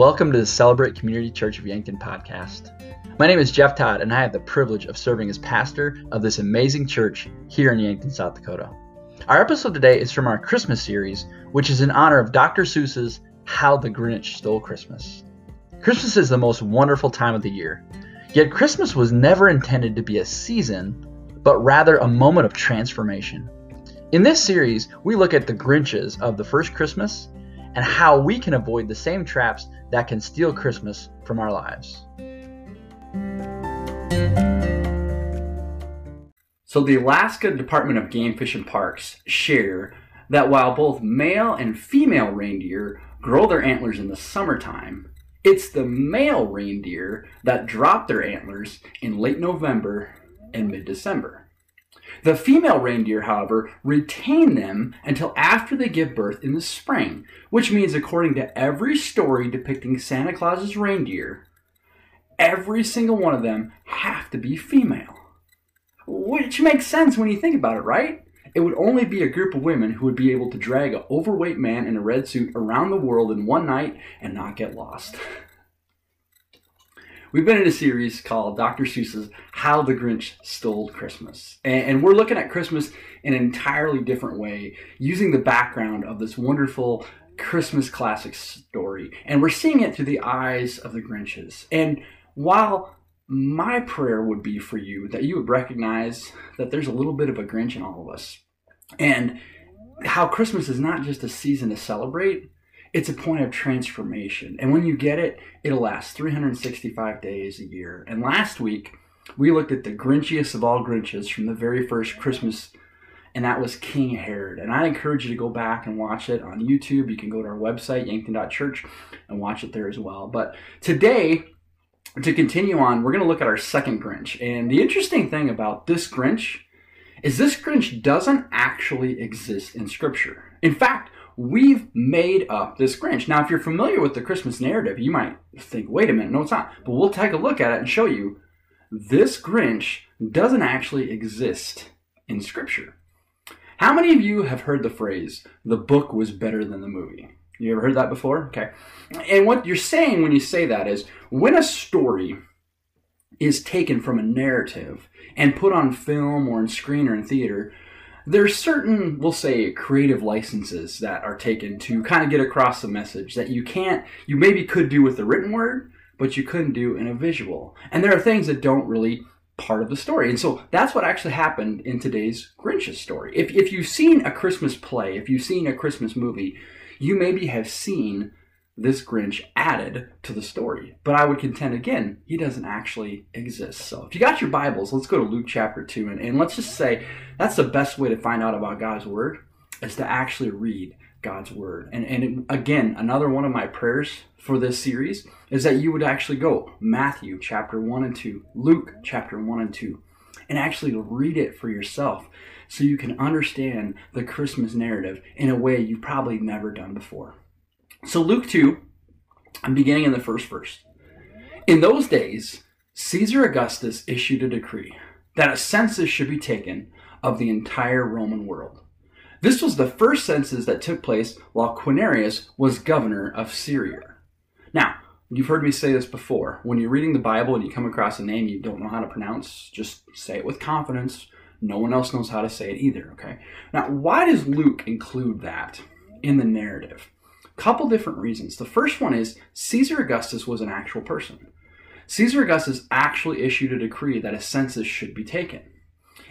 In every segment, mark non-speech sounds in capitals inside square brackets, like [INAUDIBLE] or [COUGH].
Welcome to the Celebrate Community Church of Yankton podcast. My name is Jeff Todd, and I have the privilege of serving as pastor of this amazing church here in Yankton, South Dakota. Our episode today is from our Christmas series, which is in honor of Dr. Seuss's How the Grinch Stole Christmas. Christmas is the most wonderful time of the year, yet Christmas was never intended to be a season, but rather a moment of transformation. In this series, we look at the Grinches of the first Christmas and how we can avoid the same traps that can steal Christmas from our lives. So, the Alaska Department of Game Fish and Parks share that while both male and female reindeer grow their antlers in the summertime, it's the male reindeer that drop their antlers in late November and mid December. The female reindeer, however, retain them until after they give birth in the spring, which means, according to every story depicting Santa Claus's reindeer, every single one of them have to be female. Which makes sense when you think about it, right? It would only be a group of women who would be able to drag an overweight man in a red suit around the world in one night and not get lost. [LAUGHS] We've been in a series called Dr. Seuss's How the Grinch Stole Christmas. And, we're looking at Christmas in an entirely different way, using the background of this wonderful Christmas classic story. And we're seeing it through the eyes of the Grinches. And while my prayer would be for you that you would recognize that there's a little bit of a Grinch in all of us. And how Christmas is not just a season to celebrate, it's a point of transformation. And when you get it, it'll last 365 days a year. And last week, we looked at the Grinchiest of all Grinches from the very first Christmas, and that was King Herod. And I encourage you to go back and watch it on YouTube. You can go to our website, yankton.church, and watch it there as well. But today, to continue on, we're going to look at our second Grinch. And the interesting thing about this Grinch is this Grinch doesn't actually exist in Scripture. In fact, we've made up this Grinch. Now, if you're familiar with the Christmas narrative, you might think, wait a minute, no, it's not. But we'll take a look at it and show you this Grinch doesn't actually exist in Scripture. How many of you have heard the phrase, the book was better than the movie? You ever heard that before? Okay. And what you're saying when you say that is when a story is taken from a narrative and put on film or in screen or in theater, there's certain, we'll say, creative licenses that are taken to kind of get across the message that you can't, you maybe could do with the written word, but you couldn't do in a visual. And there are things that don't really part of the story. And so that's what actually happened in today's Grinch's story. If, if you've seen a Christmas play, if you've seen a Christmas movie, you maybe have seen this Grinch added to the story. But I would contend again, he doesn't actually exist. So if you got your Bibles, let's go to Luke chapter 2. And, and let's just say that's the best way to find out about God's Word is to actually read God's Word. And, and it, again, another one of my prayers for this series is that you would actually go Matthew chapter 1 and 2, Luke chapter 1 and 2, and actually read it for yourself so you can understand the Christmas narrative in a way you've probably never done before. So, Luke 2, I'm beginning in the first verse. In those days, Caesar Augustus issued a decree that a census should be taken of the entire Roman world. This was the first census that took place while Quirinius was governor of Syria. Now, you've heard me say this before. When you're reading the Bible and you come across a name you don't know how to pronounce, just say it with confidence. No one else knows how to say it either, okay? Now, why does Luke include that in the narrative? Couple different reasons. The first one is Caesar Augustus was an actual person. Caesar Augustus actually issued a decree that a census should be taken.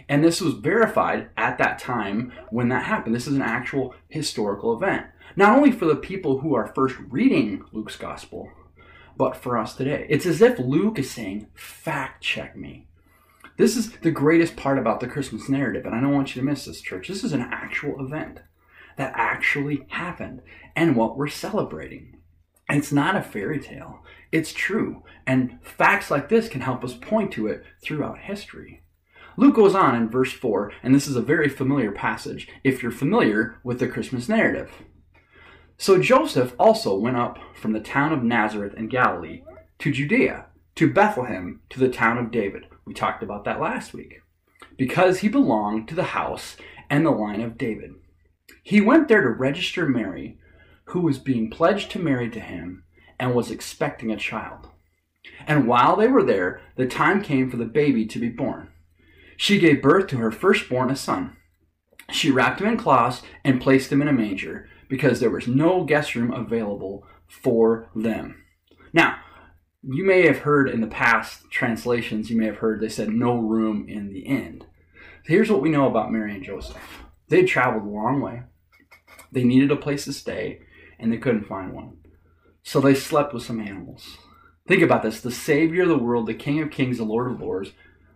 And this was verified at that time when that happened. This is an actual historical event. Not only for the people who are first reading Luke's gospel, but for us today. It's as if Luke is saying, fact check me. This is the greatest part about the Christmas narrative, and I don't want you to miss this, church. This is an actual event that actually happened and what we're celebrating. It's not a fairy tale, it's true. And facts like this can help us point to it throughout history. Luke goes on in verse 4, and this is a very familiar passage if you're familiar with the Christmas narrative. So Joseph also went up from the town of Nazareth in Galilee to Judea, to Bethlehem, to the town of David. We talked about that last week. Because he belonged to the house and the line of David. He went there to register Mary, who was being pledged to marry to him, and was expecting a child. And while they were there, the time came for the baby to be born. She gave birth to her firstborn, a son. She wrapped him in cloths and placed him in a manger because there was no guest room available for them. Now, you may have heard in the past translations, you may have heard they said no room in the end. Here's what we know about Mary and Joseph they had traveled a long way, they needed a place to stay, and they couldn't find one. So they slept with some animals. Think about this the Savior of the world, the King of Kings, the Lord of Lords,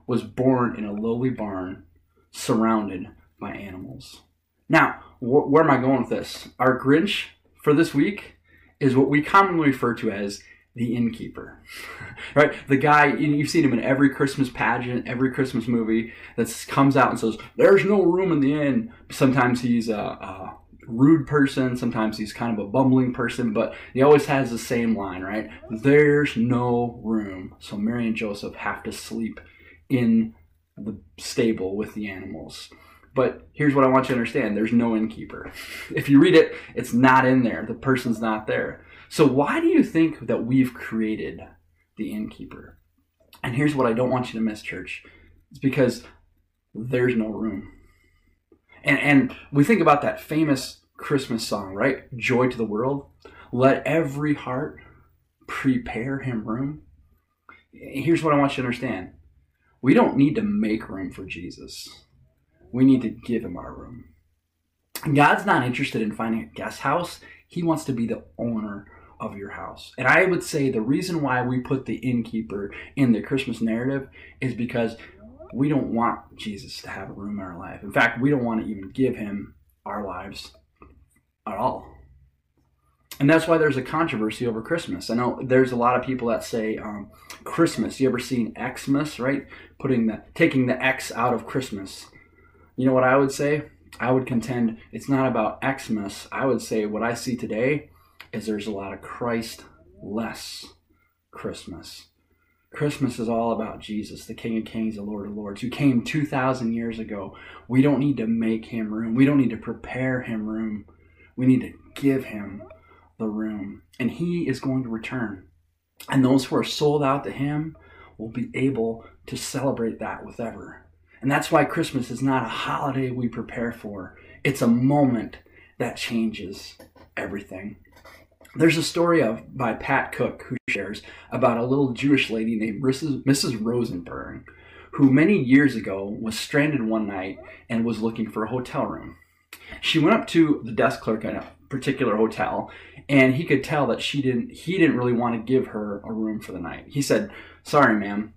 was born in a lowly barn surrounded by animals. Now, wh- where am I going with this? Our Grinch for this week is what we commonly refer to as the innkeeper, [LAUGHS] right? The guy you've seen him in every Christmas pageant, every Christmas movie that comes out and says, "There's no room in the inn." Sometimes he's a, a rude person, sometimes he's kind of a bumbling person, but he always has the same line, right? There's no room, so Mary and Joseph have to sleep in the stable with the animals. But here's what I want you to understand there's no innkeeper. [LAUGHS] If you read it, it's not in there. The person's not there. So, why do you think that we've created the innkeeper? And here's what I don't want you to miss, church it's because there's no room. And, and we think about that famous Christmas song, right? Joy to the world. Let every heart prepare him room. Here's what I want you to understand we don't need to make room for Jesus, we need to give him our room. God's not interested in finding a guest house, He wants to be the owner of your house. And I would say the reason why we put the innkeeper in the Christmas narrative is because we don't want Jesus to have a room in our life. In fact, we don't want to even give him our lives at all. And that's why there's a controversy over Christmas. I know there's a lot of people that say um, Christmas. You ever seen Xmas, right? Putting the taking the X out of Christmas. You know what I would say? I would contend it's not about Xmas. I would say what I see today is there's a lot of Christ less Christmas. Christmas is all about Jesus, the King of Kings, the Lord of Lords, who came 2,000 years ago. We don't need to make him room. We don't need to prepare him room. We need to give him the room. And he is going to return. And those who are sold out to him will be able to celebrate that with ever. And that's why Christmas is not a holiday we prepare for, it's a moment that changes everything. There's a story of by Pat Cook who shares about a little Jewish lady named Mrs. Rosenberg, who many years ago was stranded one night and was looking for a hotel room. She went up to the desk clerk at a particular hotel, and he could tell that she didn't. He didn't really want to give her a room for the night. He said, "Sorry, ma'am,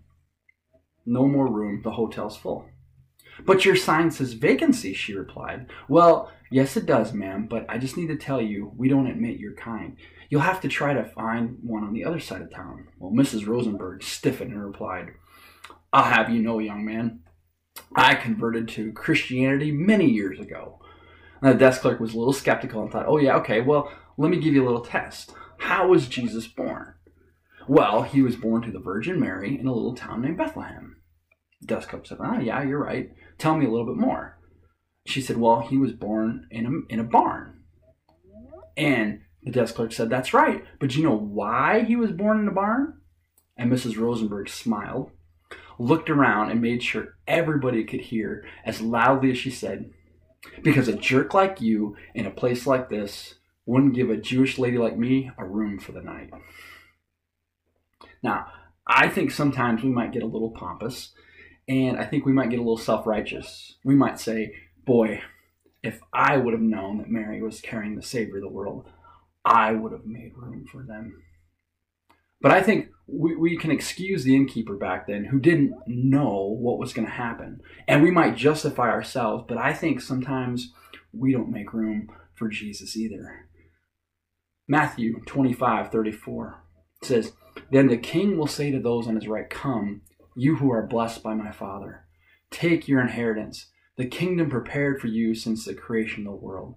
no more room. The hotel's full." But your sign says vacancy, she replied. Well, yes, it does, ma'am, but I just need to tell you, we don't admit your kind. You'll have to try to find one on the other side of town. Well, Mrs. Rosenberg stiffened and replied, I'll have you know, young man, I converted to Christianity many years ago. And the desk clerk was a little skeptical and thought, oh, yeah, okay, well, let me give you a little test. How was Jesus born? Well, he was born to the Virgin Mary in a little town named Bethlehem. Desk clerk said, oh, yeah, you're right. Tell me a little bit more. She said, Well, he was born in a, in a barn. And the desk clerk said, That's right. But do you know why he was born in a barn? And Mrs. Rosenberg smiled, looked around, and made sure everybody could hear as loudly as she said, Because a jerk like you in a place like this wouldn't give a Jewish lady like me a room for the night. Now, I think sometimes we might get a little pompous and I think we might get a little self righteous. We might say, boy, if I would have known that Mary was carrying the Savior of the world, I would have made room for them. But I think we, we can excuse the innkeeper back then who didn't know what was going to happen. And we might justify ourselves, but I think sometimes we don't make room for Jesus either. Matthew 25 34 says, Then the king will say to those on his right, Come, you who are blessed by my Father. Take your inheritance, the kingdom prepared for you since the creation of the world.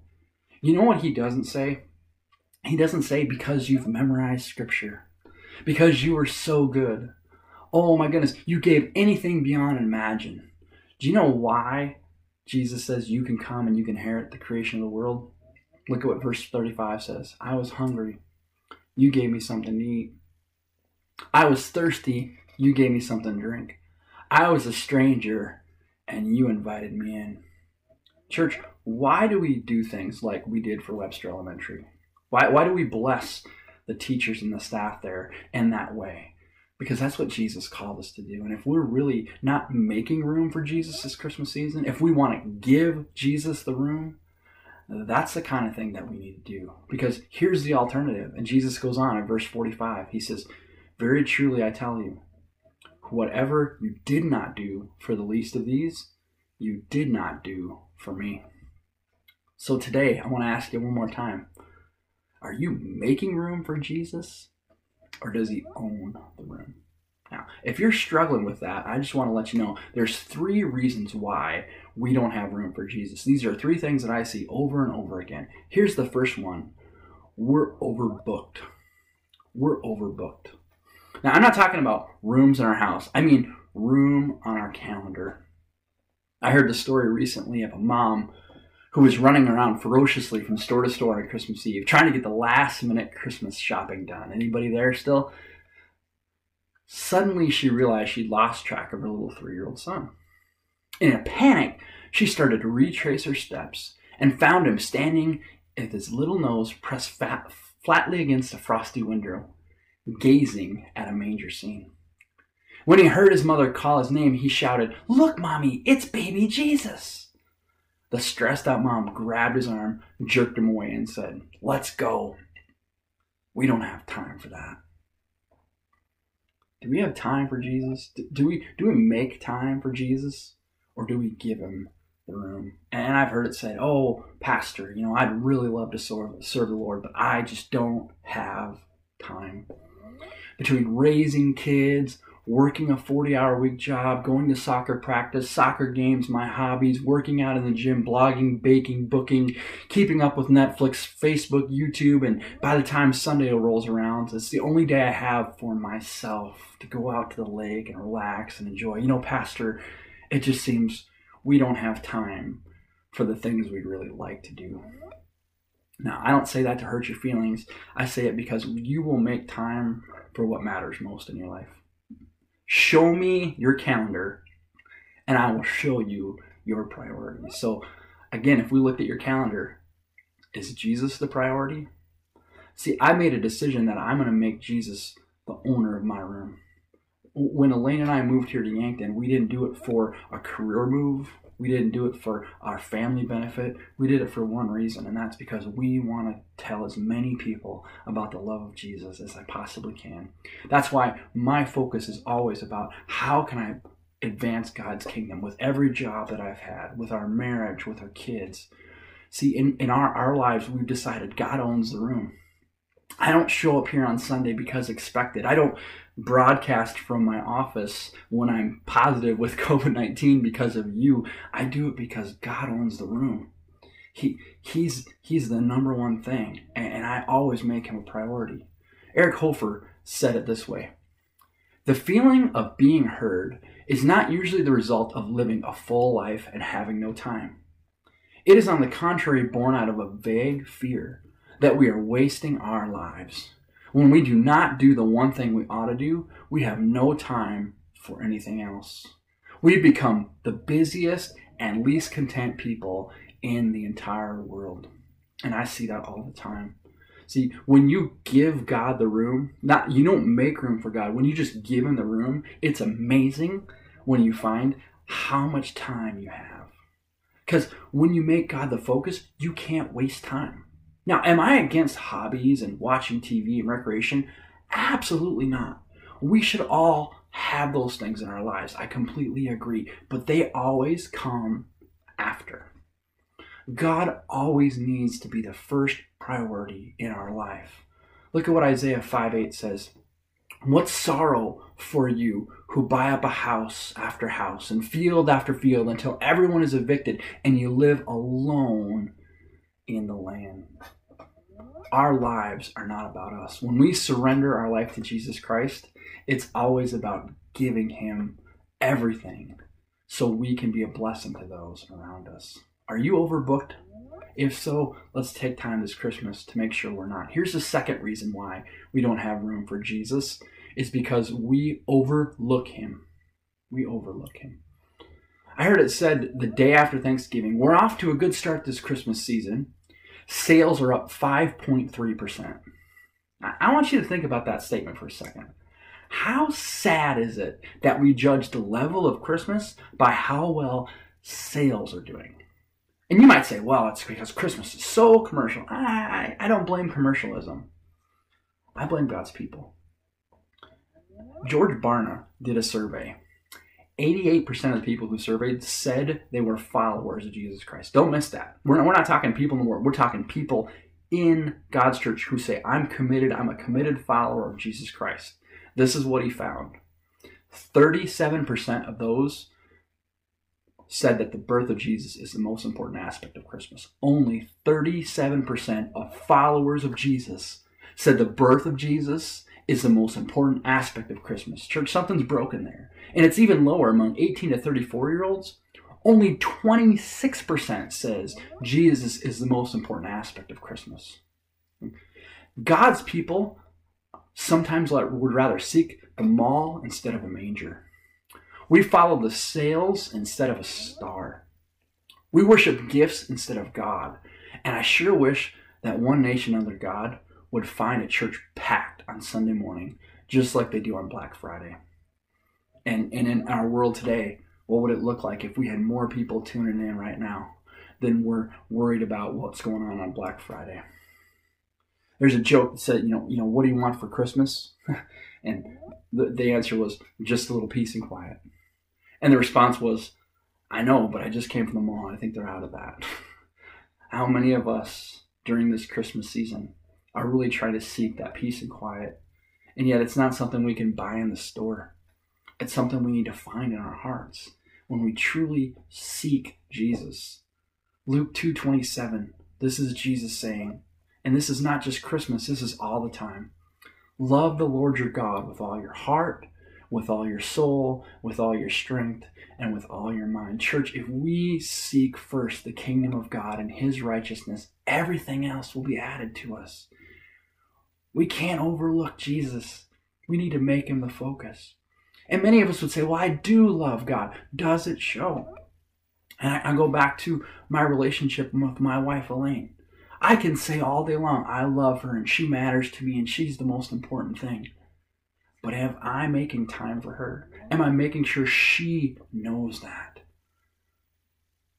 You know what he doesn't say? He doesn't say because you've memorized scripture, because you were so good. Oh my goodness, you gave anything beyond imagine. Do you know why Jesus says you can come and you can inherit the creation of the world? Look at what verse 35 says. I was hungry, you gave me something to eat. I was thirsty, you gave me something to drink. I was a stranger, and you invited me in. Church, why do we do things like we did for Webster Elementary? Why, why do we bless the teachers and the staff there in that way? Because that's what Jesus called us to do. And if we're really not making room for Jesus this Christmas season, if we want to give Jesus the room, that's the kind of thing that we need to do. Because here's the alternative. And Jesus goes on in verse 45. He says, Very truly I tell you, whatever you did not do for the least of these, you did not do for me. So today, I want to ask you one more time Are you making room for Jesus, or does he own the room? Now, if you're struggling with that, I just want to let you know there's three reasons why we don't have room for Jesus. These are three things that I see over and over again. Here's the first one we're overbooked. We're overbooked. Now, I'm not talking about rooms in our house, I mean room on our calendar. I heard the story recently of a mom who was running around ferociously from store to store on Christmas Eve, trying to get the last minute Christmas shopping done. Anybody there still? Suddenly, she realized she'd lost track of her little three year old son. In a panic, she started to retrace her steps and found him standing with his little nose pressed fat, flatly against a frosty window, gazing at a manger scene. When he heard his mother call his name, he shouted, Look, Mommy, it's baby Jesus. The stressed out mom grabbed his arm, jerked him away, and said, Let's go. We don't have time for that do we have time for Jesus? Do we do we make time for Jesus, or do we give him the room? And I've heard it said, "Oh, pastor, you know, I'd really love to serve, serve the Lord, but I just don't have time." Between raising kids, working a 40 hour week job, going to soccer practice, soccer games, my hobbies, working out in the gym, blogging, baking, booking, keeping up with Netflix, Facebook, YouTube, and by the time Sunday rolls around, it's the only day I have for myself to go out to the lake and relax and enjoy. You know, Pastor, it just seems we don't have time for the things we'd really like to do. Now, I don't say that to hurt your feelings. I say it because you will make time for what matters most in your life. Show me your calendar and I will show you your priorities. So, again, if we looked at your calendar, is Jesus the priority? See, I made a decision that I'm going to make Jesus the owner of my room. When Elaine and I moved here to Yankton, we didn't do it for a career move. We didn't do it for our family benefit. We did it for one reason, and that's because we want to tell as many people about the love of Jesus as I possibly can. That's why my focus is always about how can I advance God's kingdom with every job that I've had, with our marriage, with our kids. See, in, in our, our lives, we've decided God owns the room. I don't show up here on Sunday because expected. I don't broadcast from my office when I'm positive with [LAUGHS] COVID 19 because of you. I do it because God owns the room. He, he's, he's the number one thing, and, and I always make him a priority. Eric Hoffer said it this way The feeling of being heard is not usually the result of living a full life and having no time. It is, on the contrary, born out of a vague fear that we are wasting our lives when we do not do the one thing we ought to do, we have no time for anything else. We become the busiest and least content people in the entire world. And I see that all the time. See, when you give God the room, not you don't make room for God. When you just give him the room, it's amazing when you find how much time you have. Cuz when you make God the focus, you can't waste time. Now, am I against hobbies and watching TV and recreation? Absolutely not. We should all have those things in our lives. I completely agree. But they always come after. God always needs to be the first priority in our life. Look at what Isaiah 5 8 says. What sorrow for you who buy up a house after house and field after field until everyone is evicted and you live alone in the land our lives are not about us. When we surrender our life to Jesus Christ, it's always about giving Him everything so we can be a blessing to those around us. Are you overbooked? If so, let's take time this Christmas to make sure we're not. Here's the second reason why we don't have room for Jesus is because we overlook him. We overlook him. I heard it said the day after Thanksgiving, we're off to a good start this Christmas season. Sales are up 5.3%. I want you to think about that statement for a second. How sad is it that we judge the level of Christmas by how well sales are doing? And you might say, well, it's because Christmas is so commercial. I, I don't blame commercialism. I blame God's people. George Barna did a survey 88% of the people who surveyed said they were followers of Jesus Christ. Don't miss that. We're not, we're not talking people in the world. We're talking people in God's church who say, I'm committed, I'm a committed follower of Jesus Christ. This is what he found 37% of those said that the birth of Jesus is the most important aspect of Christmas. Only 37% of followers of Jesus said the birth of Jesus is the most important aspect of Christmas. Church, something's broken there. And it's even lower among 18 to 34 year olds. Only 26% says Jesus is the most important aspect of Christmas. God's people sometimes would rather seek the mall instead of a manger. We follow the sales instead of a star. We worship gifts instead of God. And I sure wish that one nation under God would find a church packed on Sunday morning, just like they do on Black Friday. And, and in our world today, what would it look like if we had more people tuning in right now than we're worried about what's going on on Black Friday? There's a joke that said, you know, you know, what do you want for Christmas? [LAUGHS] and the, the answer was just a little peace and quiet. And the response was, I know, but I just came from the mall. I think they're out of that. [LAUGHS] How many of us during this Christmas season are really trying to seek that peace and quiet. And yet it's not something we can buy in the store. It's something we need to find in our hearts when we truly seek Jesus. Luke 2:27. This is Jesus saying, and this is not just Christmas, this is all the time. Love the Lord your God with all your heart, with all your soul, with all your strength, and with all your mind. Church, if we seek first the kingdom of God and his righteousness, everything else will be added to us. We can't overlook Jesus. We need to make him the focus. And many of us would say, Well, I do love God. Does it show? And I, I go back to my relationship with my wife, Elaine. I can say all day long, I love her and she matters to me and she's the most important thing. But am I making time for her? Am I making sure she knows that?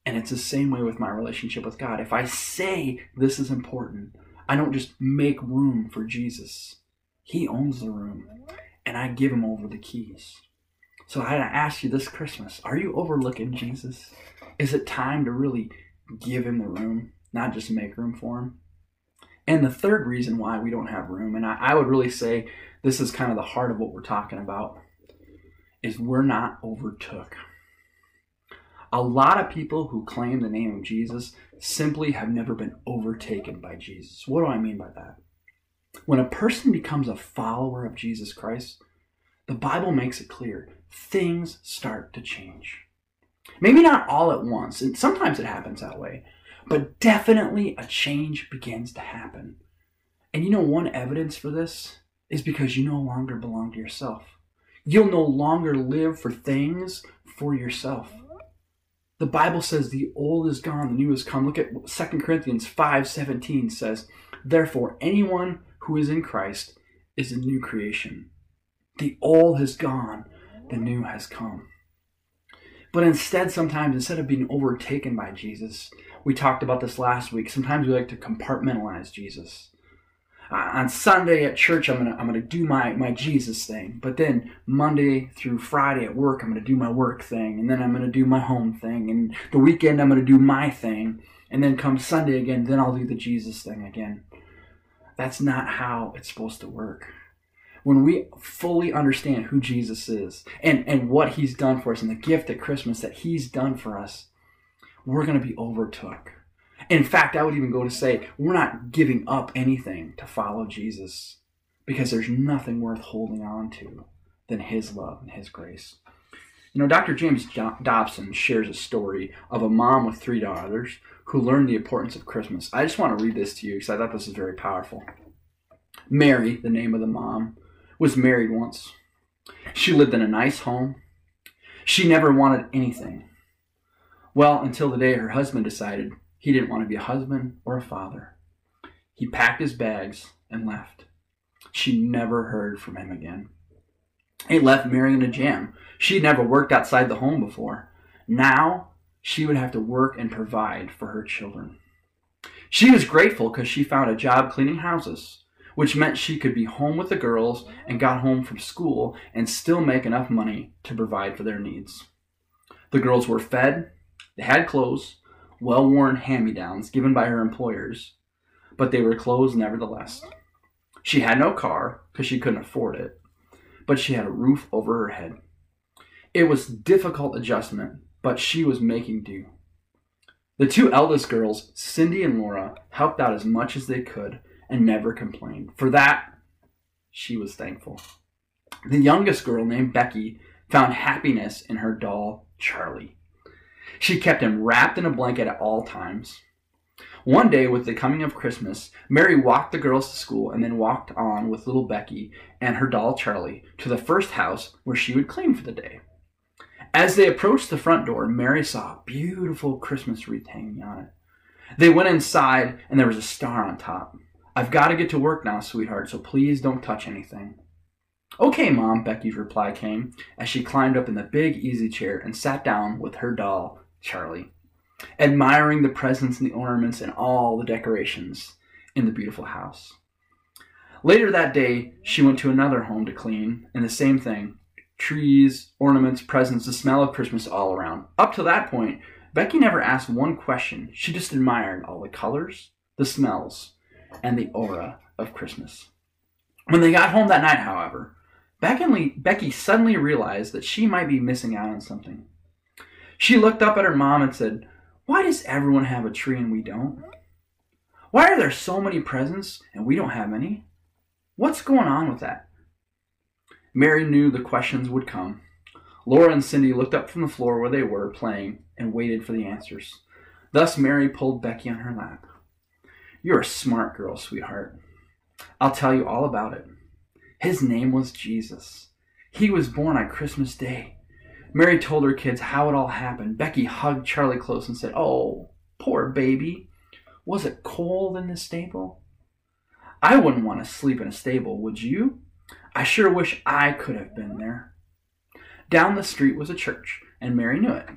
And it's the same way with my relationship with God. If I say this is important, I don't just make room for Jesus. He owns the room, and I give him over the keys. So I ask you this Christmas are you overlooking Jesus? Is it time to really give him the room, not just make room for him? And the third reason why we don't have room, and I, I would really say this is kind of the heart of what we're talking about, is we're not overtook. A lot of people who claim the name of Jesus simply have never been overtaken by Jesus. What do I mean by that? When a person becomes a follower of Jesus Christ, the Bible makes it clear things start to change. Maybe not all at once, and sometimes it happens that way, but definitely a change begins to happen. And you know, one evidence for this is because you no longer belong to yourself. You'll no longer live for things for yourself. The Bible says the old is gone, the new has come. Look at 2 Corinthians 5:17 says, "Therefore anyone who is in Christ is a new creation. The old has gone, the new has come." But instead, sometimes, instead of being overtaken by Jesus, we talked about this last week, sometimes we like to compartmentalize Jesus Uh, on Sunday at church, I'm gonna I'm gonna do my my Jesus thing. But then Monday through Friday at work, I'm gonna do my work thing, and then I'm gonna do my home thing, and the weekend I'm gonna do my thing, and then come Sunday again, then I'll do the Jesus thing again. That's not how it's supposed to work. When we fully understand who Jesus is and, and what he's done for us and the gift at Christmas that he's done for us, we're going to be overtook in fact, I would even go to say we're not giving up anything to follow Jesus because there's nothing worth holding on to than His love and His grace. You know, Dr. James Dobson shares a story of a mom with three daughters who learned the importance of Christmas. I just want to read this to you because I thought this was very powerful. Mary, the name of the mom, was married once. She lived in a nice home. She never wanted anything. Well, until the day her husband decided he didn't want to be a husband or a father. He packed his bags and left. She never heard from him again. He left Mary in a jam. She had never worked outside the home before. Now she would have to work and provide for her children. She was grateful because she found a job cleaning houses, which meant she could be home with the girls and got home from school and still make enough money to provide for their needs. The girls were fed, they had clothes, well worn hand me downs given by her employers, but they were clothes nevertheless. She had no car because she couldn't afford it, but she had a roof over her head. It was difficult adjustment, but she was making do. The two eldest girls, Cindy and Laura, helped out as much as they could and never complained. For that, she was thankful. The youngest girl, named Becky, found happiness in her doll, Charlie. She kept him wrapped in a blanket at all times. One day, with the coming of Christmas, Mary walked the girls to school and then walked on with little Becky and her doll Charlie to the first house where she would clean for the day. As they approached the front door, Mary saw a beautiful Christmas wreath hanging on it. They went inside and there was a star on top. I've got to get to work now, sweetheart, so please don't touch anything. Okay, Mom, Becky's reply came as she climbed up in the big easy chair and sat down with her doll, Charlie admiring the presents and the ornaments and all the decorations in the beautiful house. Later that day, she went to another home to clean, and the same thing trees, ornaments, presents, the smell of Christmas all around. Up to that point, Becky never asked one question. She just admired all the colors, the smells, and the aura of Christmas. When they got home that night, however, Becky suddenly realized that she might be missing out on something. She looked up at her mom and said, why does everyone have a tree and we don't? Why are there so many presents and we don't have any? What's going on with that? Mary knew the questions would come. Laura and Cindy looked up from the floor where they were playing and waited for the answers. Thus, Mary pulled Becky on her lap. You're a smart girl, sweetheart. I'll tell you all about it. His name was Jesus. He was born on Christmas Day. Mary told her kids how it all happened. Becky hugged Charlie close and said, Oh, poor baby. Was it cold in the stable? I wouldn't want to sleep in a stable, would you? I sure wish I could have been there. Down the street was a church, and Mary knew it.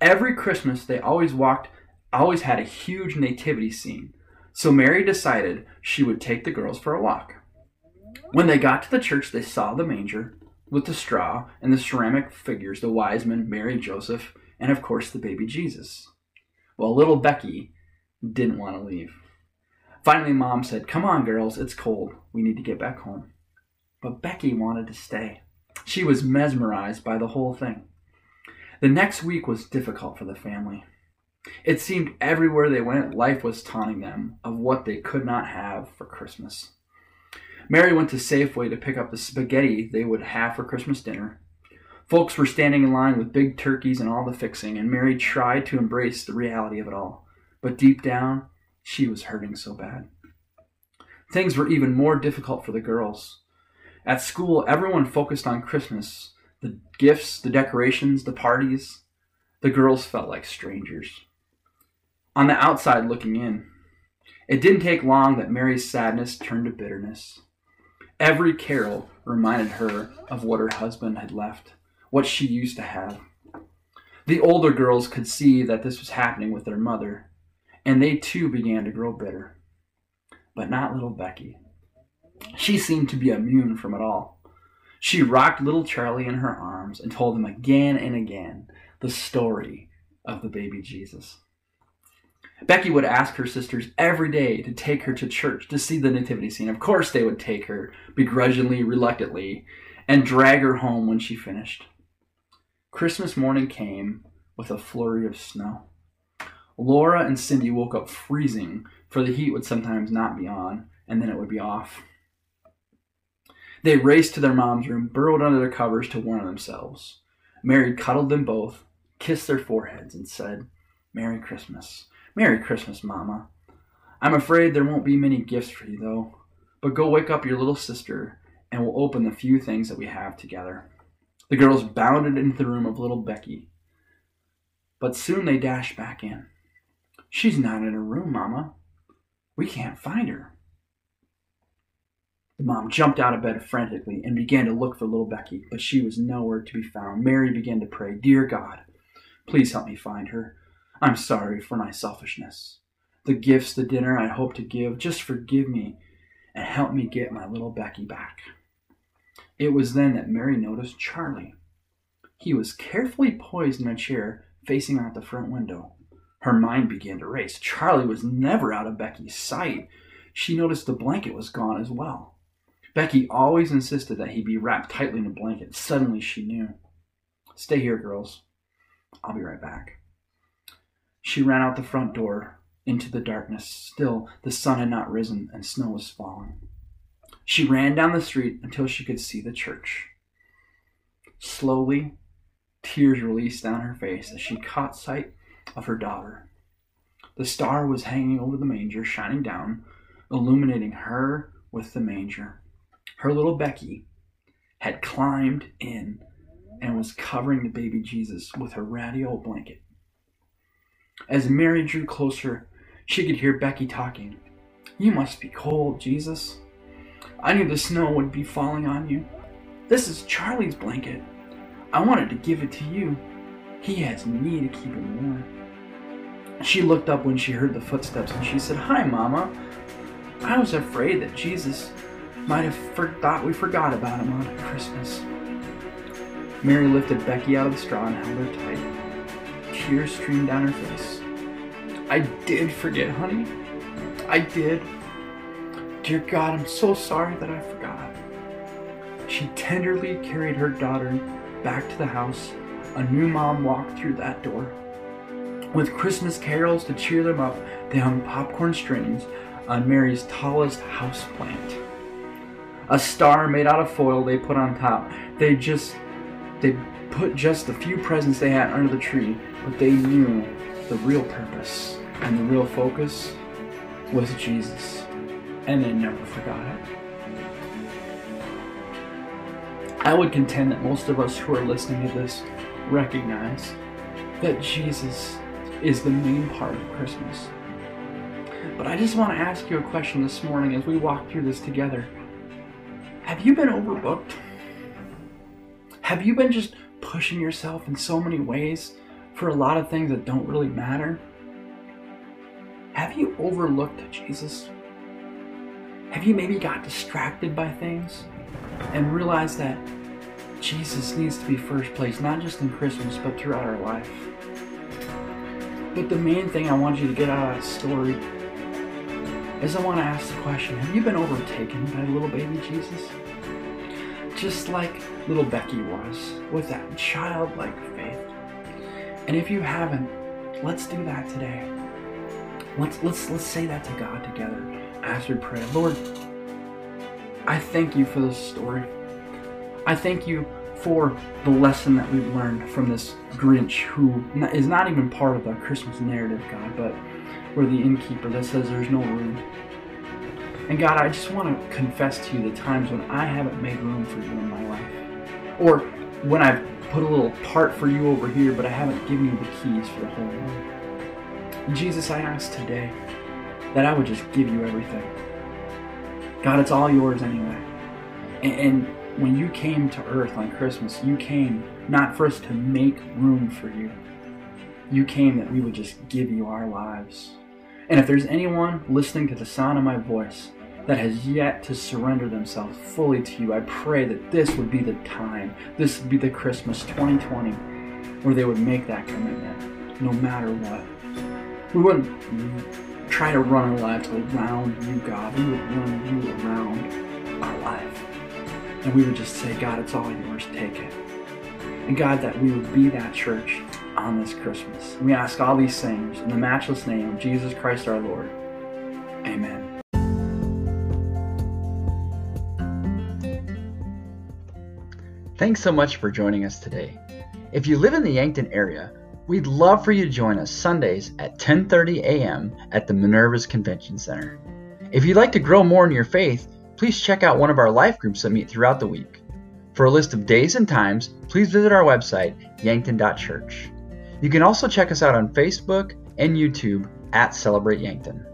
Every Christmas, they always walked, always had a huge nativity scene. So Mary decided she would take the girls for a walk. When they got to the church, they saw the manger, with the straw and the ceramic figures the wise men, Mary, Joseph, and of course the baby Jesus. Well, little Becky didn't want to leave. Finally, Mom said, Come on, girls, it's cold. We need to get back home. But Becky wanted to stay. She was mesmerized by the whole thing. The next week was difficult for the family. It seemed everywhere they went, life was taunting them of what they could not have for Christmas. Mary went to Safeway to pick up the spaghetti they would have for Christmas dinner. Folks were standing in line with big turkeys and all the fixing, and Mary tried to embrace the reality of it all. But deep down, she was hurting so bad. Things were even more difficult for the girls. At school, everyone focused on Christmas the gifts, the decorations, the parties. The girls felt like strangers. On the outside looking in, it didn't take long that Mary's sadness turned to bitterness. Every carol reminded her of what her husband had left, what she used to have. The older girls could see that this was happening with their mother, and they too began to grow bitter. But not little Becky. She seemed to be immune from it all. She rocked little Charlie in her arms and told him again and again the story of the baby Jesus. Becky would ask her sisters every day to take her to church to see the nativity scene. Of course, they would take her, begrudgingly, reluctantly, and drag her home when she finished. Christmas morning came with a flurry of snow. Laura and Cindy woke up freezing, for the heat would sometimes not be on, and then it would be off. They raced to their mom's room, burrowed under their covers to warm themselves. Mary cuddled them both, kissed their foreheads, and said, Merry Christmas. Merry Christmas, Mama. I'm afraid there won't be many gifts for you, though. But go wake up your little sister, and we'll open the few things that we have together. The girls bounded into the room of little Becky. But soon they dashed back in. She's not in her room, Mama. We can't find her. The mom jumped out of bed frantically and began to look for little Becky, but she was nowhere to be found. Mary began to pray, Dear God, please help me find her. I'm sorry for my selfishness. The gifts, the dinner I hope to give, just forgive me and help me get my little Becky back. It was then that Mary noticed Charlie. He was carefully poised in a chair facing out the front window. Her mind began to race. Charlie was never out of Becky's sight. She noticed the blanket was gone as well. Becky always insisted that he be wrapped tightly in a blanket. Suddenly she knew. Stay here, girls. I'll be right back. She ran out the front door into the darkness. Still, the sun had not risen and snow was falling. She ran down the street until she could see the church. Slowly, tears released down her face as she caught sight of her daughter. The star was hanging over the manger, shining down, illuminating her with the manger her little Becky had climbed in and was covering the baby Jesus with her ratty old blanket. As Mary drew closer, she could hear Becky talking. You must be cold, Jesus. I knew the snow would be falling on you. This is Charlie's blanket. I wanted to give it to you. He has me to keep him warm. She looked up when she heard the footsteps and she said, Hi, Mama. I was afraid that Jesus might have thought we forgot about him on Christmas. Mary lifted Becky out of the straw and held her tight. Tears streamed down her face. I did forget, honey. I did. Dear God, I'm so sorry that I forgot. She tenderly carried her daughter back to the house. A new mom walked through that door. With Christmas carols to cheer them up, they hung popcorn strings on Mary's tallest house plant a star made out of foil they put on top. They just they put just the few presents they had under the tree, but they knew the real purpose and the real focus was Jesus. And they never forgot it. I would contend that most of us who are listening to this recognize that Jesus is the main part of Christmas. But I just want to ask you a question this morning as we walk through this together. Have you been overbooked? Have you been just pushing yourself in so many ways for a lot of things that don't really matter? Have you overlooked Jesus? Have you maybe got distracted by things and realized that Jesus needs to be first place, not just in Christmas, but throughout our life? But the main thing I want you to get out of that story is I want to ask the question Have you been overtaken by little baby Jesus? Just like little Becky was, with that childlike. And if you haven't, let's do that today. Let's let's let's say that to God together as we pray. Lord, I thank you for this story. I thank you for the lesson that we've learned from this Grinch who is not even part of the Christmas narrative, God, but we're the innkeeper that says there's no room. And God, I just want to confess to you the times when I haven't made room for you in my life. Or when I've put a little part for you over here, but I haven't given you the keys for the whole room. Jesus, I ask today that I would just give you everything. God, it's all yours anyway. And, and when you came to earth on Christmas, you came not for us to make room for you. You came that we would just give you our lives. And if there's anyone listening to the sound of my voice that has yet to surrender themselves fully to you, I pray that this would be the time, this would be the Christmas 2020, where they would make that commitment, no matter what. We wouldn't try to run our lives around you, God. We would run you around our life. And we would just say, God, it's all yours, take it. And God, that we would be that church on this Christmas. We ask all these things in the matchless name of Jesus Christ our Lord. Amen. Thanks so much for joining us today. If you live in the Yankton area, we'd love for you to join us Sundays at 10:30 a.m. at the Minerva's Convention Center. If you'd like to grow more in your faith, please check out one of our life groups that meet throughout the week. For a list of days and times, please visit our website, yankton.church. You can also check us out on Facebook and YouTube at Celebrate Yankton.